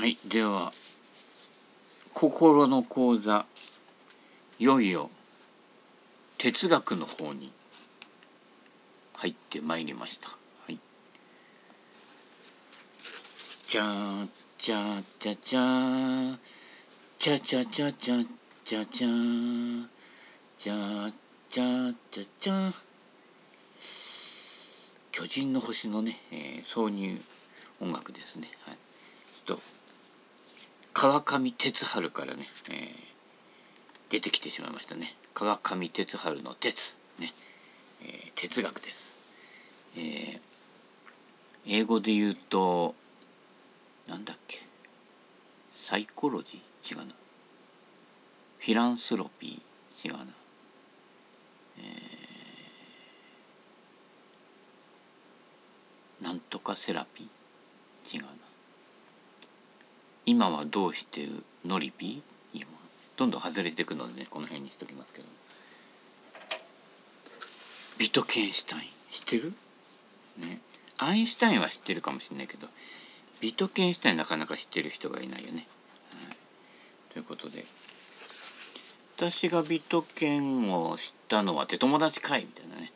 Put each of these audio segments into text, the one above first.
はいでは心の講座いよいよ哲学の方に入ってまいりました。はい、じゃーじゃーじゃじゃーじゃじゃじゃじゃじゃじゃーじゃーじゃーじゃじゃー巨人の星のね、えー、挿入音楽ですね。はい、川上哲治からね、えー、出てきてしまいましたね。川上哲治の哲ね、えー、哲学です。えー、英語で言うとなんだっけ？サイコロジー？違うな。フィランスロピー？違うな。えー、なんとかセラピー？違うな。今はどうしてる？ノリピ？ー今どんどん外れていくのでねこの辺にしときますけど。ビトケンシュタイン。知ってる？ね。アインシュタインは知ってるかもしれないけどビトケンシュタインなかなか知ってる人がいないよね。はい、ということで私がビトケンを知ったのはって友達かいみたいなね、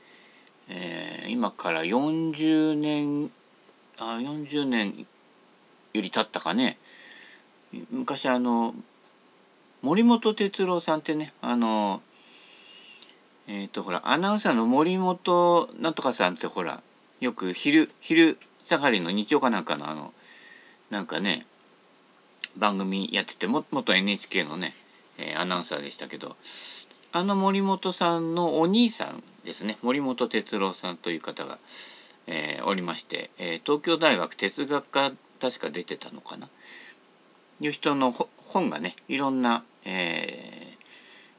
えー、今から40年あ40年より経ったかね昔あの森本哲郎さんってねあのえっ、ー、とほらアナウンサーの森本なんとかさんってほらよく昼昼下がりの日曜かなんかのあのなんかね番組やってても元 NHK のね、えー、アナウンサーでしたけどあの森本さんのお兄さんですね。森本哲郎さんという方が、えー、おりまして、えー、東京大学哲学科確か出てたのかな。いう人の本がねいろんな、え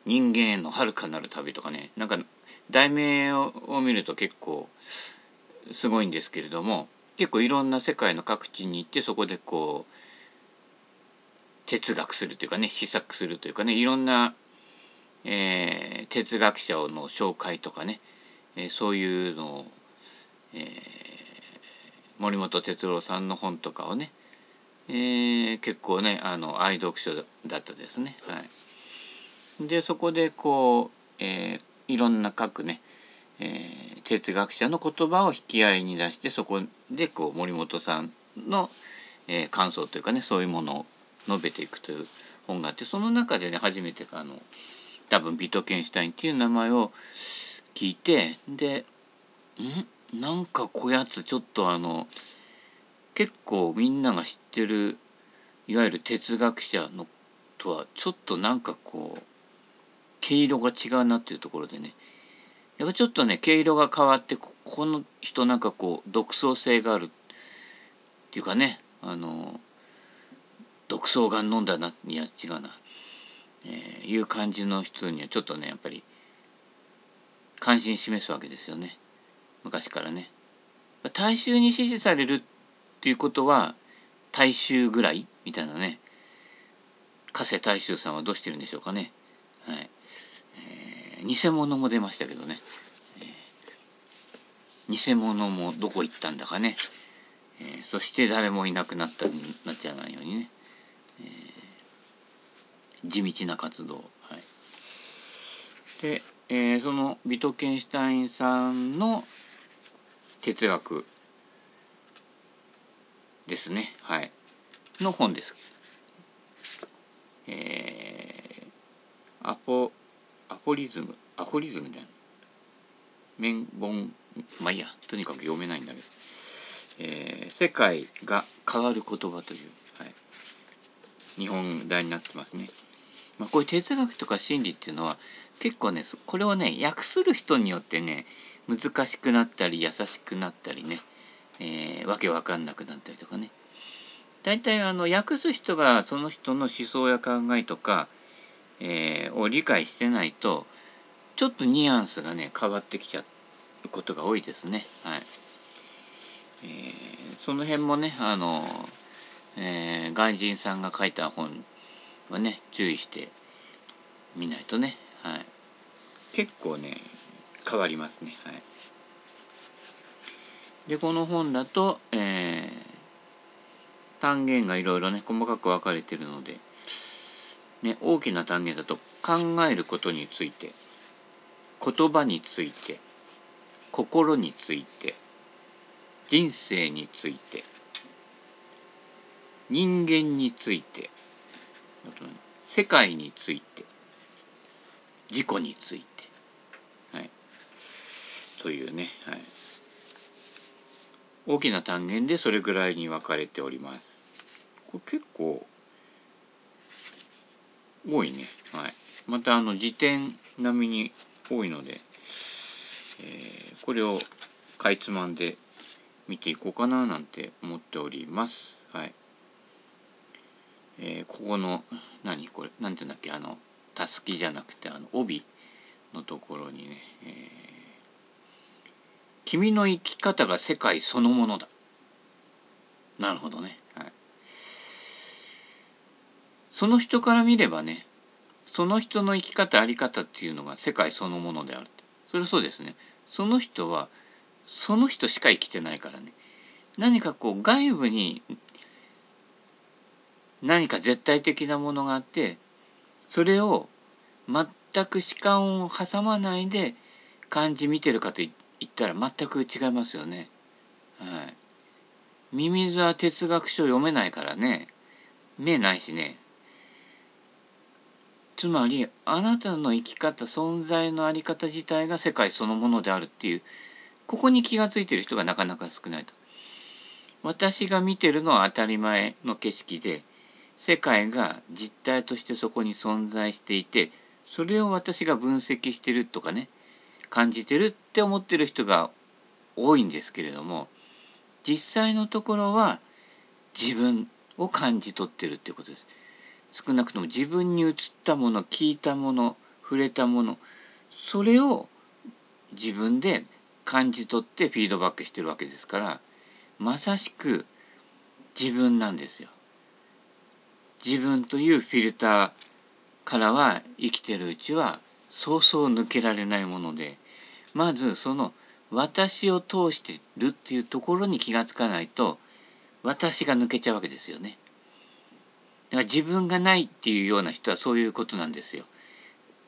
人間への遥かなる旅とかねなんか題名を見ると結構すごいんですけれども結構いろんな世界の各地に行ってそこでこう哲学するというかね試作するというかねいろんな、えー、哲学者の紹介とかね、えー、そういうのを、えー、森本哲郎さんの本とかをね、えー、結構ねあの愛読書だったですね。はい、でそこでこう、えー、いろんな各ねえー、哲学者の言葉を引き合いに出してそこでこう森本さんの、えー、感想というかねそういうものを述べていくという本があってその中でね初めてあの多分ビトケンシュタインっていう名前を聞いてでん？なんかこやつちょっとあの結構みんなが知ってるいわゆる哲学者のとはちょっとなんかこう毛色が違うなっていうところでね。やっぱちょっとね毛色が変わってここの人なんかこう独創性があるっていうかねあの独創が飲んだないや違うな、えー、いう感じの人にはちょっとねやっぱり関心示すわけですよね。昔からね。大衆に支持されるっていうことは大衆ぐらいみたいなね。加瀬大衆さんはどうしてるんでしょうかね。はい。偽物も出ましたけどね、えー、偽物もどこ行ったんだかね、えー、そして誰もいなくなったなっちゃわないようにね、え、地道な活動。はい。で、えー、そのビトケンシュタインさんの哲学。ですね。はい。の本です。えー、アポアフォリズムアフォリズムみたいな面本まあいいや。とにかく読めないんだけど、えー、世界が変わる言葉という、はい、日本題になってますね。まあ、こういう哲学とか心理っていうのは結構ねこれをね訳する人によってね難しくなったり優しくなったりね、えー、わけわかんなくなったりとかね。大体あの訳す人がその人の思想や考えとかえー、を理解してないとちょっとニュアンスがね変わってきちゃうことが多いですね。はい。えー、その辺もねあの、えー、外人さんが書いた本はね注意してみないとね、はい、結構ね変わりますね。はい、でこの本だと、えー、単元がいろいろね細かく分かれてるので、ね、大きな単元だと考えることについて言葉について心について人生について人間について世界について自己について、はい、というね、はい、大きな単元でそれぐらいに分かれております。これ結構多いね。はい。またあの辞典並みに多いので、えー、これをかいつまんで見ていこうかななんて思っております。はい。えー、ここの何これ？何て言うんだっけ？あのたすきじゃなくてあの帯のところにね、えー、君の生き方が世界そのものだ。なるほどね。はい。その人から見ればね、その人の生き方あり方っていうのが世界そのものである。それはそうですね。その人はその人しか生きてないからね。何かこう外部に何か絶対的なものがあってそれを全く主観を挟まないで感じ見てるかと言ってたら全く違いますよね。はい。ミミズは哲学書読めないからね目ないしねつまりあなたの生き方存在の在り方自体が世界そのものであるっていうここに気が付いてる人がなかなか少ないと。私が見てるのは当たり前の景色で世界が実体としてそこに存在していてそれを私が分析してるとかね感じてるって思ってる人が多いんですけれども実際のところは自分を感じ取ってるっていうことです。少なくとも自分に映ったもの聞いたもの触れたものそれを自分で感じ取ってフィードバックしてるわけですからまさしく自分なんですよ。自分というフィルターからは生きてるうちはそうそう抜けられないものでまずその私を通してるっていうところに気が付かないと私が抜けちゃうわけですよね。だから自分がないっていうような人はそういうことなんですよ。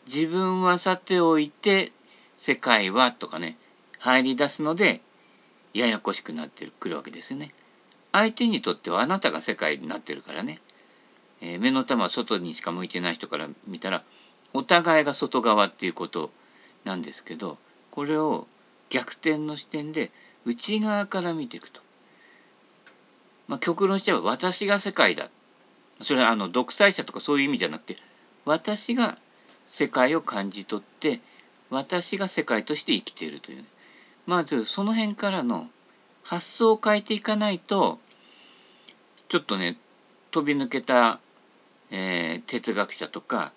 自分はさておいて世界はとかね入り出すのでややこしくなってくるわけですよね。相手にとってはあなたが世界になってるからね。えー、目の玉は外にしか向いてない人から見たらお互いが外側っていうことなんですけどこれを逆転の視点で内側から見ていくと。まあ、極論しては私が世界だそれはあの独裁者とかそういう意味じゃなくて私が世界を感じ取って私が世界として生きているという、ね、まずその辺からの発想を変えていかないとちょっとね飛び抜けたえー、哲学者とか、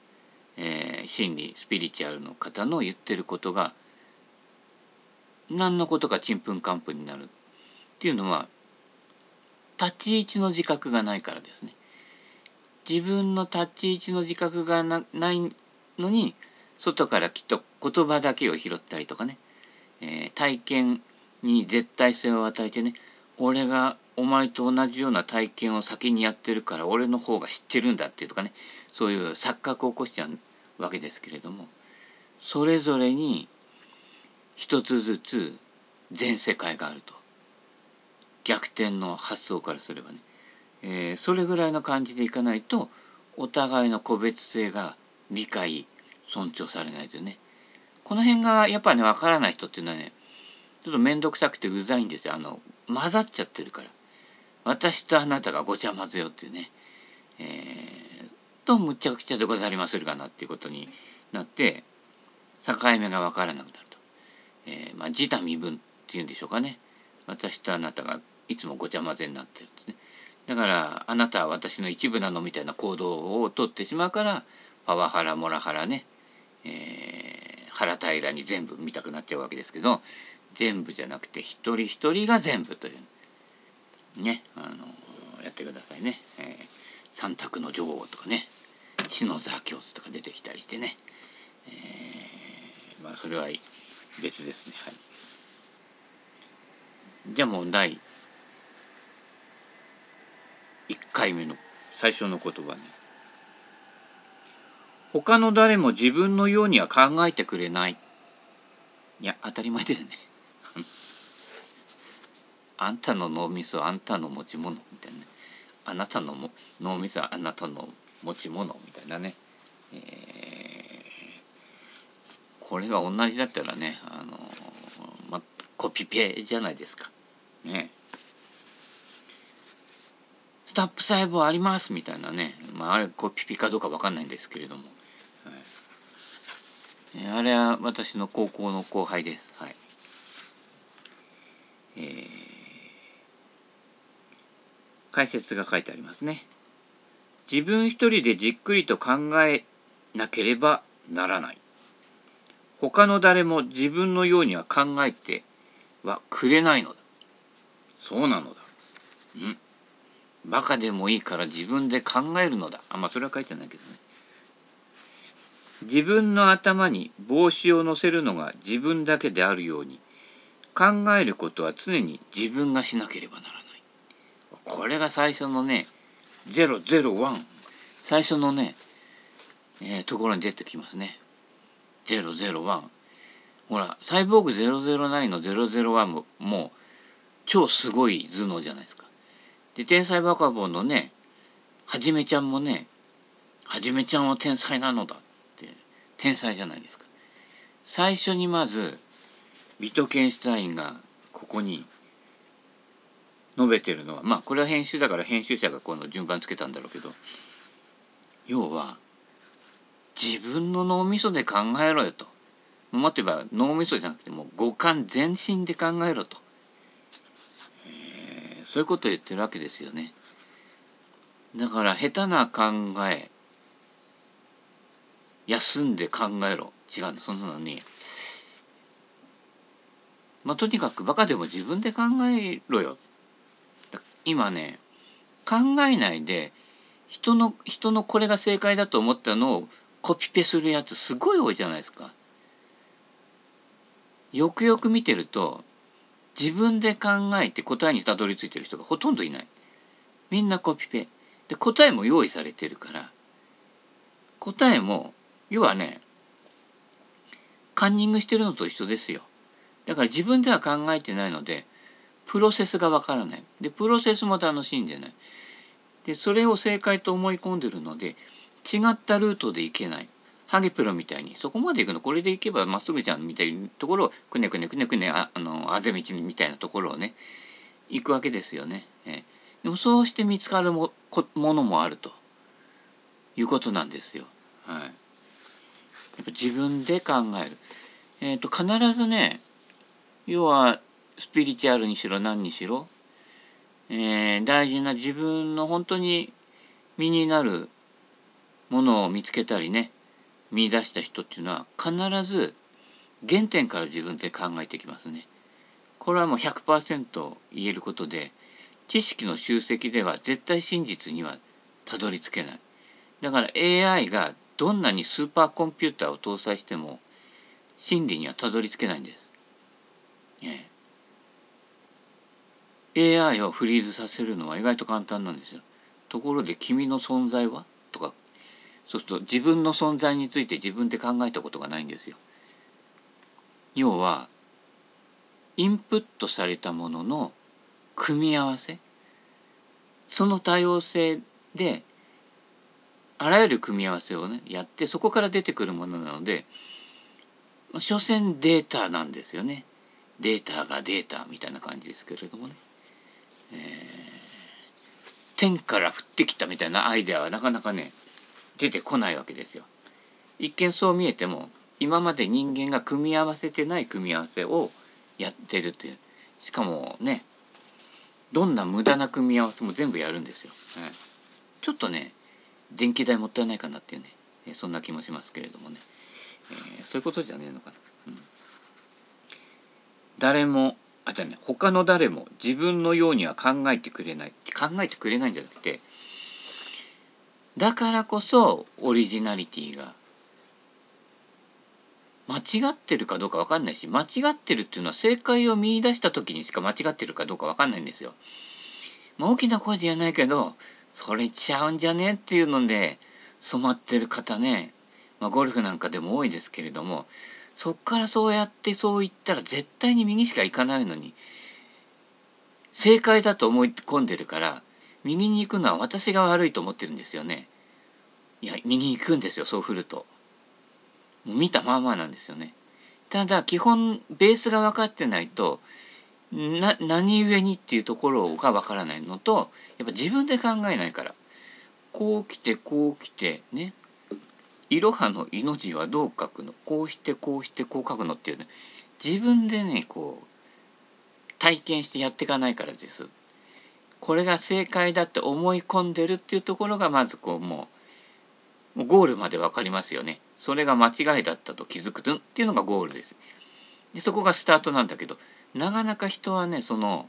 えー、心理スピリチュアルの方の言ってることが何のことかちんぷんかんぷんになるっていうのは立ち位置の自覚がないからですね。自分の立ち位置の自覚がないのに外からきっと言葉だけを拾ったりとかね、えー、体験に絶対性を与えてね俺がお前と同じような体験を先にやってるから俺の方が知ってるんだっていうとかねそういう錯覚を起こしちゃうわけですけれどもそれぞれに一つずつ全世界があると。逆転の発想からすればね、えー、それぐらいの感じでいかないとお互いの個別性が理解尊重されないとね。この辺がやっぱね分からない人っていうのはねちょっと面倒くさくてうざいんですよ。あの混ざっちゃってるから。私とあなたがごちゃ混ぜよっていうね、えー、とむちゃくちゃでござりまするかなっていうことになって境目が分からなくなる、えー、まあ自他身分っていうんでしょうかね。私とあなたがいつもごちゃ混ぜになってるんですね。だからあなたは私の一部なのみたいな行動をとってしまうからパワハラモラハラね、えー、腹平らに全部見たくなっちゃうわけですけど全部じゃなくて一人一人が全部というねあのやってくださいね、えー、三択の女王とかね篠沢教授とか出てきたりしてね、えー、まあそれはいい。別ですね。はい。じゃあもう第1回目の最初の言葉ね。他の誰も自分のようには考えてくれない。いや当たり前だよね。あんたの脳みそあんたの持ち物みたいなね。あなたのも脳みそあなたの持ち物みたいなね、えー、これが同じだったらねあのまコピペじゃないですかねスタップ細胞ありますみたいなね、まあ、あれコピペかどうか分かんないんですけれども、はい、あれは私の高校の後輩です。はいえー、解説が書いてありますね。自分一人でじっくりと考えなければならない。他の誰も自分のようには考えてはくれないのだ。そうなのだ。うん。バカでもいいから自分で考えるのだ。あ、まあそれは書いてないけどね。自分の頭に帽子を乗せるのが自分だけであるように考えることは常に自分がしなければならない。これが最初のね001最初のね、えー、ところに出てきますね。001ほらサイボーグ009の001ももう超すごい頭脳じゃないですか。で天才バカボンのねはじめちゃんもねはじめちゃんは天才なのだって天才じゃないですか。最初にまずビトケンシュタインがここに述べてるのはまあこれは編集だから編集者がこの順番つけたんだろうけど要は自分の脳みそで考えろよと。もっと言えば脳みそじゃなくてもう五感全身で考えろと、えー、そういうことを言ってるわけですよね。だから下手な考え休んで考えろ。違うそんなのにまあとにかくバカでも自分で考えろよ。今ね考えないで人の人のこれが正解だと思ったのをコピペするやつすごい多いじゃないですか。よくよく見てると自分で考えて答えにたどり着いてる人がほとんどいない。みんなコピペ。で答えも用意されてるから答えも要はねカンニングしてるのと一緒ですよ。だから自分では考えてないのでプロセスがわからない。でプロセスも楽しんでない。でそれを正解と思い込んでるので違ったルートで行けない。ハゲプロみたいにそこまで行くのこれで行けばまっすぐじゃんみたいなところをくねくねくねくねああのあぜ道みたいなところをね行くわけですよね。えでもそうして見つかるもものもあるということなんですよ。はい、やっぱ自分で考える。えっ、ー、と必ずね要はスピリチュアルにしろ何にしろ、えー、大事な自分の本当に身になるものを見つけたりね見出した人っていうのは必ず原点から自分で考えてきますね。これはもう100%言えることで知識の集積では絶対真実にはたどり着けない。だから AI がどんなにスーパーコンピューターを搭載しても真理にはたどり着けないんです。え AI をフリーズさせるのは意外と簡単なんですよ。ところで君の存在は？とかそうすると自分の存在について自分で考えたことがないんですよ。要はインプットされたものの組み合わせ。その多様性であらゆる組み合わせをねやってそこから出てくるものなので所詮データなんですよね。データがデータみたいな感じですけれどもね、えー、天から降ってきたみたいなアイデアはなかなかね出てこないわけですよ。一見そう見えても今まで人間が組み合わせてない組み合わせをやってるというしかもねどんな無駄な組み合わせも全部やるんですよ。はい、ちょっとね電気代もったいないかなっていうね、そんな気もしますけれどもね、えー、そういうことじゃねえのかな。うん、誰もあじゃあね他の誰も自分のようには考えてくれない考えてくれないんじゃなくてだからこそオリジナリティが間違ってるかどうか分かんないし間違ってるっていうのは正解を見出した時にしか間違ってるかどうか分かんないんですよ。まあ、大きな声で言わないけどそれちゃうんじゃねっていうので染まってる方ね、まあ、ゴルフなんかでも多いですけれどもそっからそうやってそう言ったら絶対に右しか行かないのに正解だと思い込んでるから右に行くのは私が悪いと思ってるんですよね。いや右に行くんですよそう振ると。もう見たまあまあなんですよね。ただ基本ベースが分かってないとな何故にっていうところが分からないのとやっぱ自分で考えないからこう来てこう来てねいろはの「い」の字はどう書くの？こうしてこうしてこう書くのっていうね自分でねこう体験してやっていかないからです。これが正解だって思い込んでるっていうところがまずこうもうゴールまで分かりますよね。それが間違いだったと気づくっていうのがゴールです。でそこがスタートなんだけどなかなか人はねその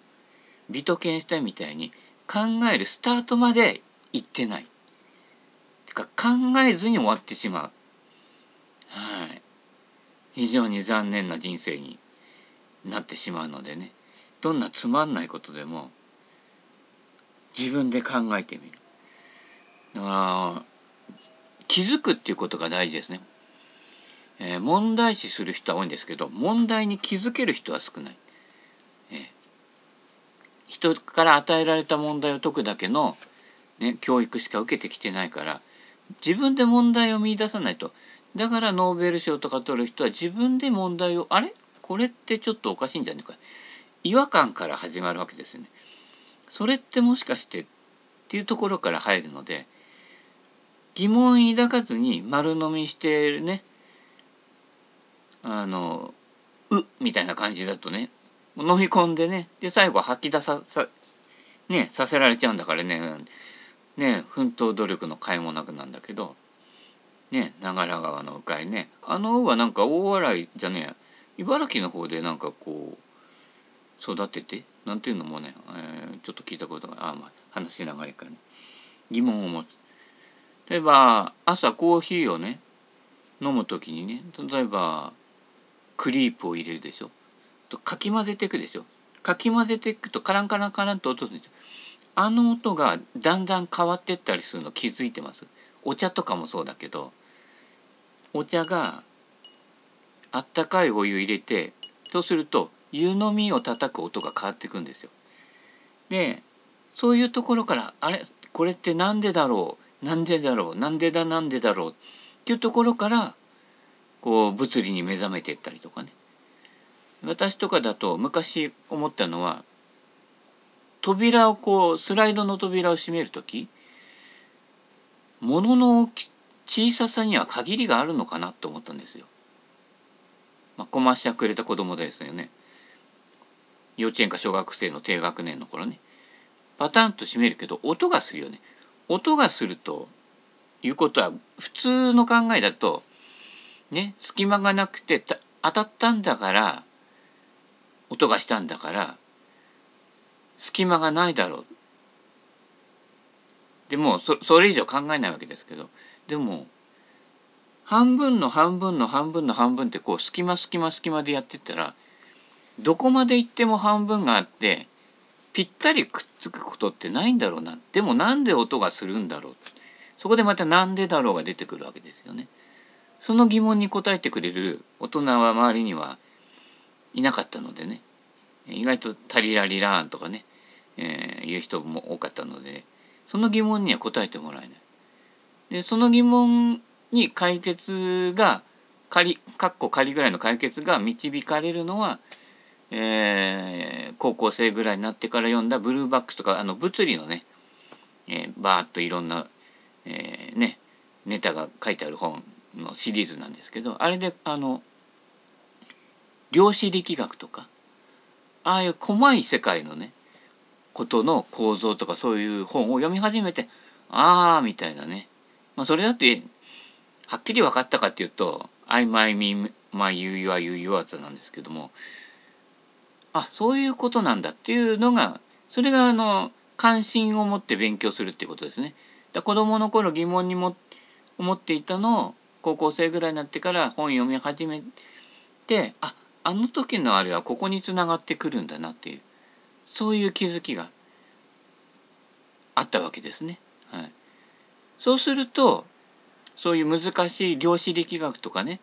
美と犬したみたいに考えるスタートまで行ってない。てか考えずに終わってしまう。はい。非常に残念な人生になってしまうのでねどんなつまんないことでも自分で考えてみる。だから気づくっていうことが大事ですね。えー、問題視する人は多いんですけど問題に気づける人は少ない。えー、人から与えられた問題を解くだけの、ね、教育しか受けてきてないから自分で問題を見出さないとだからノーベル賞とか取る人は自分で問題をあれ？これってちょっとおかしいんじゃないか違和感から始まるわけですよね。それってもしかしてっていうところから入るので疑問抱かずに丸飲みしてるねあの「う」みたいな感じだとね飲み込んでねで最後吐き出ささ,、ね、させられちゃうんだからねね奮闘努力の甲斐もなくなんだけどね長良川の鵜飼ね。あの「う」はなんか大洗じゃねえ茨城の方でなんかこう育ててなんていうのもね、えー、ちょっと聞いたことがあまあ話長いからね。疑問を持つ。例えば朝コーヒーをね飲む時にね例えばクリープを入れるでしょ。とかき混ぜていくでしょ。かき混ぜていくとカランカランカランと音するんですよあの音がだんだん変わってったりするの気づいてます。お茶とかもそうだけどお茶があったかいお湯入れてそうすると湯飲みを叩く音が変わっていくんですよ。でそういうところからあれ？これって何でだろう？なんでだろう？なんでだ？なんでだろう？っていうところからこう物理に目覚めていったりとかね。私とかだと昔思ったのは扉をこうスライドの扉を閉める時物の小ささには限りがあるのかなと思ったんですよ。まあ、コマしくれた子供ですよね。幼稚園か小学生の低学年の頃ね。パタンと閉めるけど音がするよね。音がするということは普通の考えだとね隙間がなくて当たったんだから音がしたんだから隙間がないだろうでもそそれ以上考えないわけですけどでも半分の半分の半分の半分ってこう隙間隙間隙間でやってったらどこまで行っても半分があってぴったりくっつくことってないんだろうなでもなんで音がするんだろうそこでまたなんでだろうが出てくるわけですよね。その疑問に答えてくれる大人は周りにはいなかったのでね意外と「タリラリラーン」とかね、えー、言う人も多かったのでその疑問には答えてもらえない。でその疑問に解決が仮かっこ仮ぐらいの解決が導かれるのはえー、高校生ぐらいになってから読んだブルーバックスとかあの物理のね、えー、バーッといろんな、えー、ねネタが書いてある本のシリーズなんですけどあれであの量子力学とかああいう細い世界のねことの構造とかそういう本を読み始めてああみたいなね、まあ、それだってはっきり分かったかっていうと「I, my, me, my, you, your, you, yours」なんですけどもあそういうことなんだっていうのがそれがあの関心を持って勉強するっていうことですね。だ子供の頃疑問にも思っていたのを高校生ぐらいになってから本読み始めてああの時のあれはここにつながってくるんだなっていうそういう気づきがあったわけですね。はい、そうするとそういう難しい量子力学とかね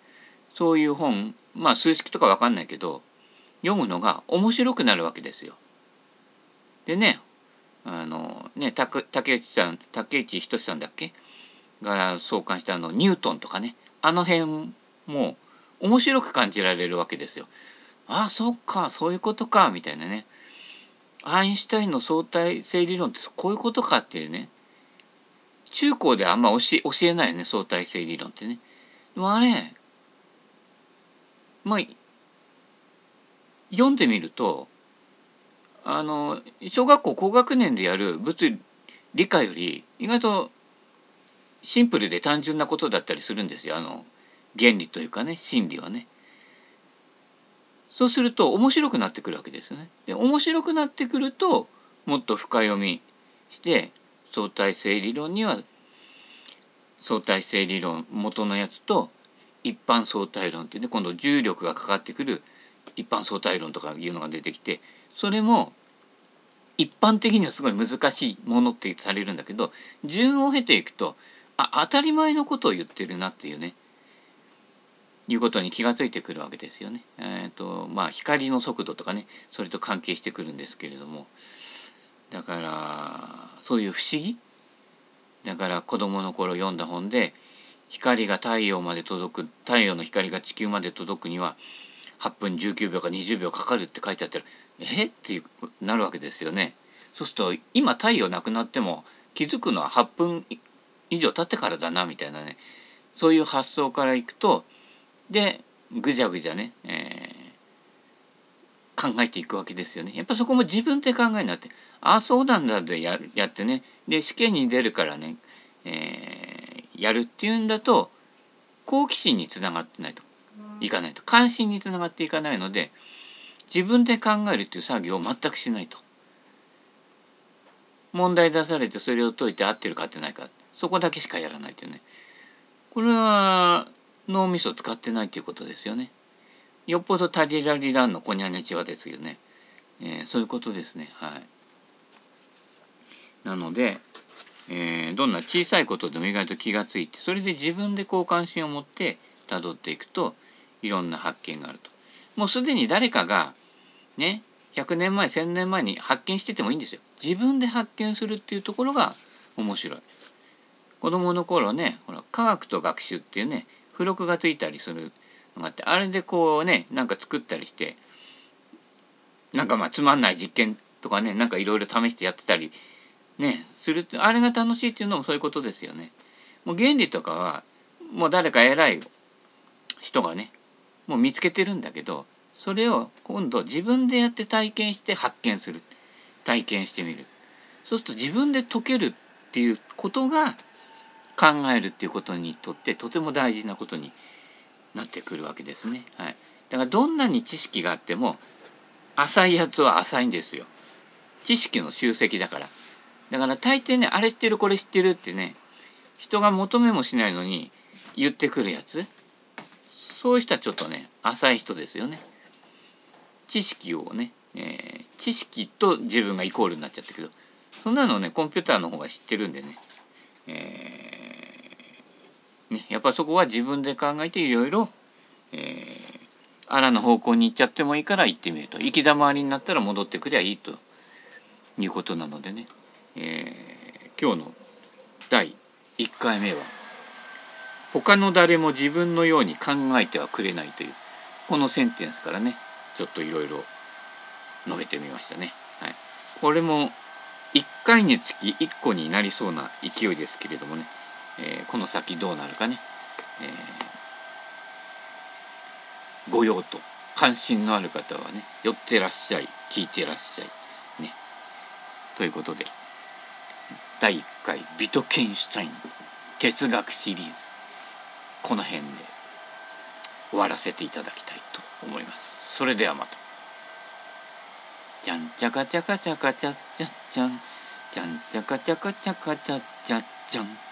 そういう本まあ数式とか分かんないけど読むのが面白くなるわけですよ。でねあのね竹内さん竹内仁さんだっけ？が創刊したあのニュートンとかねあの辺も面白く感じられるわけですよ。ああそっかそういうことかみたいなねアインシュタインの相対性理論ってこういうことかっていうね中高であんま教え教えないよね相対性理論ってね。でもあれまあ読んでみるとあの小学校高学年でやる物理理科より意外とシンプルで単純なことだったりするんですよあの原理というかね真理はね。そうすると面白くなってくるわけですね。で面白くなってくるともっと深読みして相対性理論には相対性理論元のやつと一般相対論っていうね今度重力がかかってくる一般相対論とかいうのが出てきてそれも一般的にはすごい難しいものってされるんだけど順を経ていくとあ当たり前のことを言ってるなっていうねいうことに気が付いてくるわけですよね。えーとまあ、光の速度とかねそれと関係してくるんですけれどもだからそういう不思議だから子どもの頃読んだ本で光が太陽まで届く太陽の光が地球まで届くには8分19秒か20秒かかるって書いてあったらえ？ってなるわけですよね。そうすると今太陽なくなっても気づくのは8分以上経ってからだなみたいなねそういう発想からいくとでぐじゃぐじゃね、えー、考えていくわけですよね。やっぱそこも自分で考えになってああそうなんだでややってねで試験に出るからね、えー、やるっていうんだと好奇心につながってないといかないと関心につながっていかないので自分で考えるっていう作業を全くしないと。問題出されてそれを解いて合ってるか合ってないかそこだけしかやらないというねこれは脳みそ使ってないっていうことですよね。よっぽどタリラリランのコニャネチワですよね。えー、そういうことですね。はい。なので、えー、どんな小さいことでも意外と気が付いてそれで自分でこう関心を持ってたどっていくといろんな発見があると。もうすでに誰かがね100年前1,000年前に発見しててもいいんですよ。自分で発見するっていうところが面白い。子供の頃ねほら科学と学習っていうね付録がついたりするのがあってあれでこうねなんか作ったりしてなんかまあつまんない実験とかねなんかいろいろ試してやってたりねするあれが楽しいっていうのもそういうことですよね。もう原理とかはもう誰か偉い人がねもう見つけてるんだけどそれを今度自分でやって体験して発見する体験してみるそうすると自分で解けるっていうことが考えるっていうことにとってとても大事なことになってくるわけですね。はい、だからどんなに知識があっても浅いやつは浅いんですよ。知識の集積だから。だから大抵ねあれ知ってるこれ知ってるってね人が求めもしないのに言ってくるやつそういう人はちょっとね浅い人ですよね。知識をね、えー、知識と自分がイコールになっちゃったけどそんなのねコンピューターの方が知ってるんでね、えーね、やっぱそこは自分で考えていろいろ、えー、あらの方向に行っちゃってもいいから行ってみると行き止まりになったら戻ってくりゃいいということなのでね、えー、今日の第1回目は「他の誰も自分のように考えてはくれない」というこのセンテンスからねちょっといろいろ述べてみましたね。はい、これも1回につき1個になりそうな勢いですけれどもね。えー、この先どうなるかね、えー、ご用と関心のある方はね寄ってらっしゃい聞いてらっしゃいね。ということで第1回ビトケンシュタイン哲学シリーズ。この辺で終わらせていただきたいと思います。それではまた。じゃんちゃかちゃかちゃかちゃちゃちゃん。じゃんちゃかちゃかちゃかちゃちゃじゃん。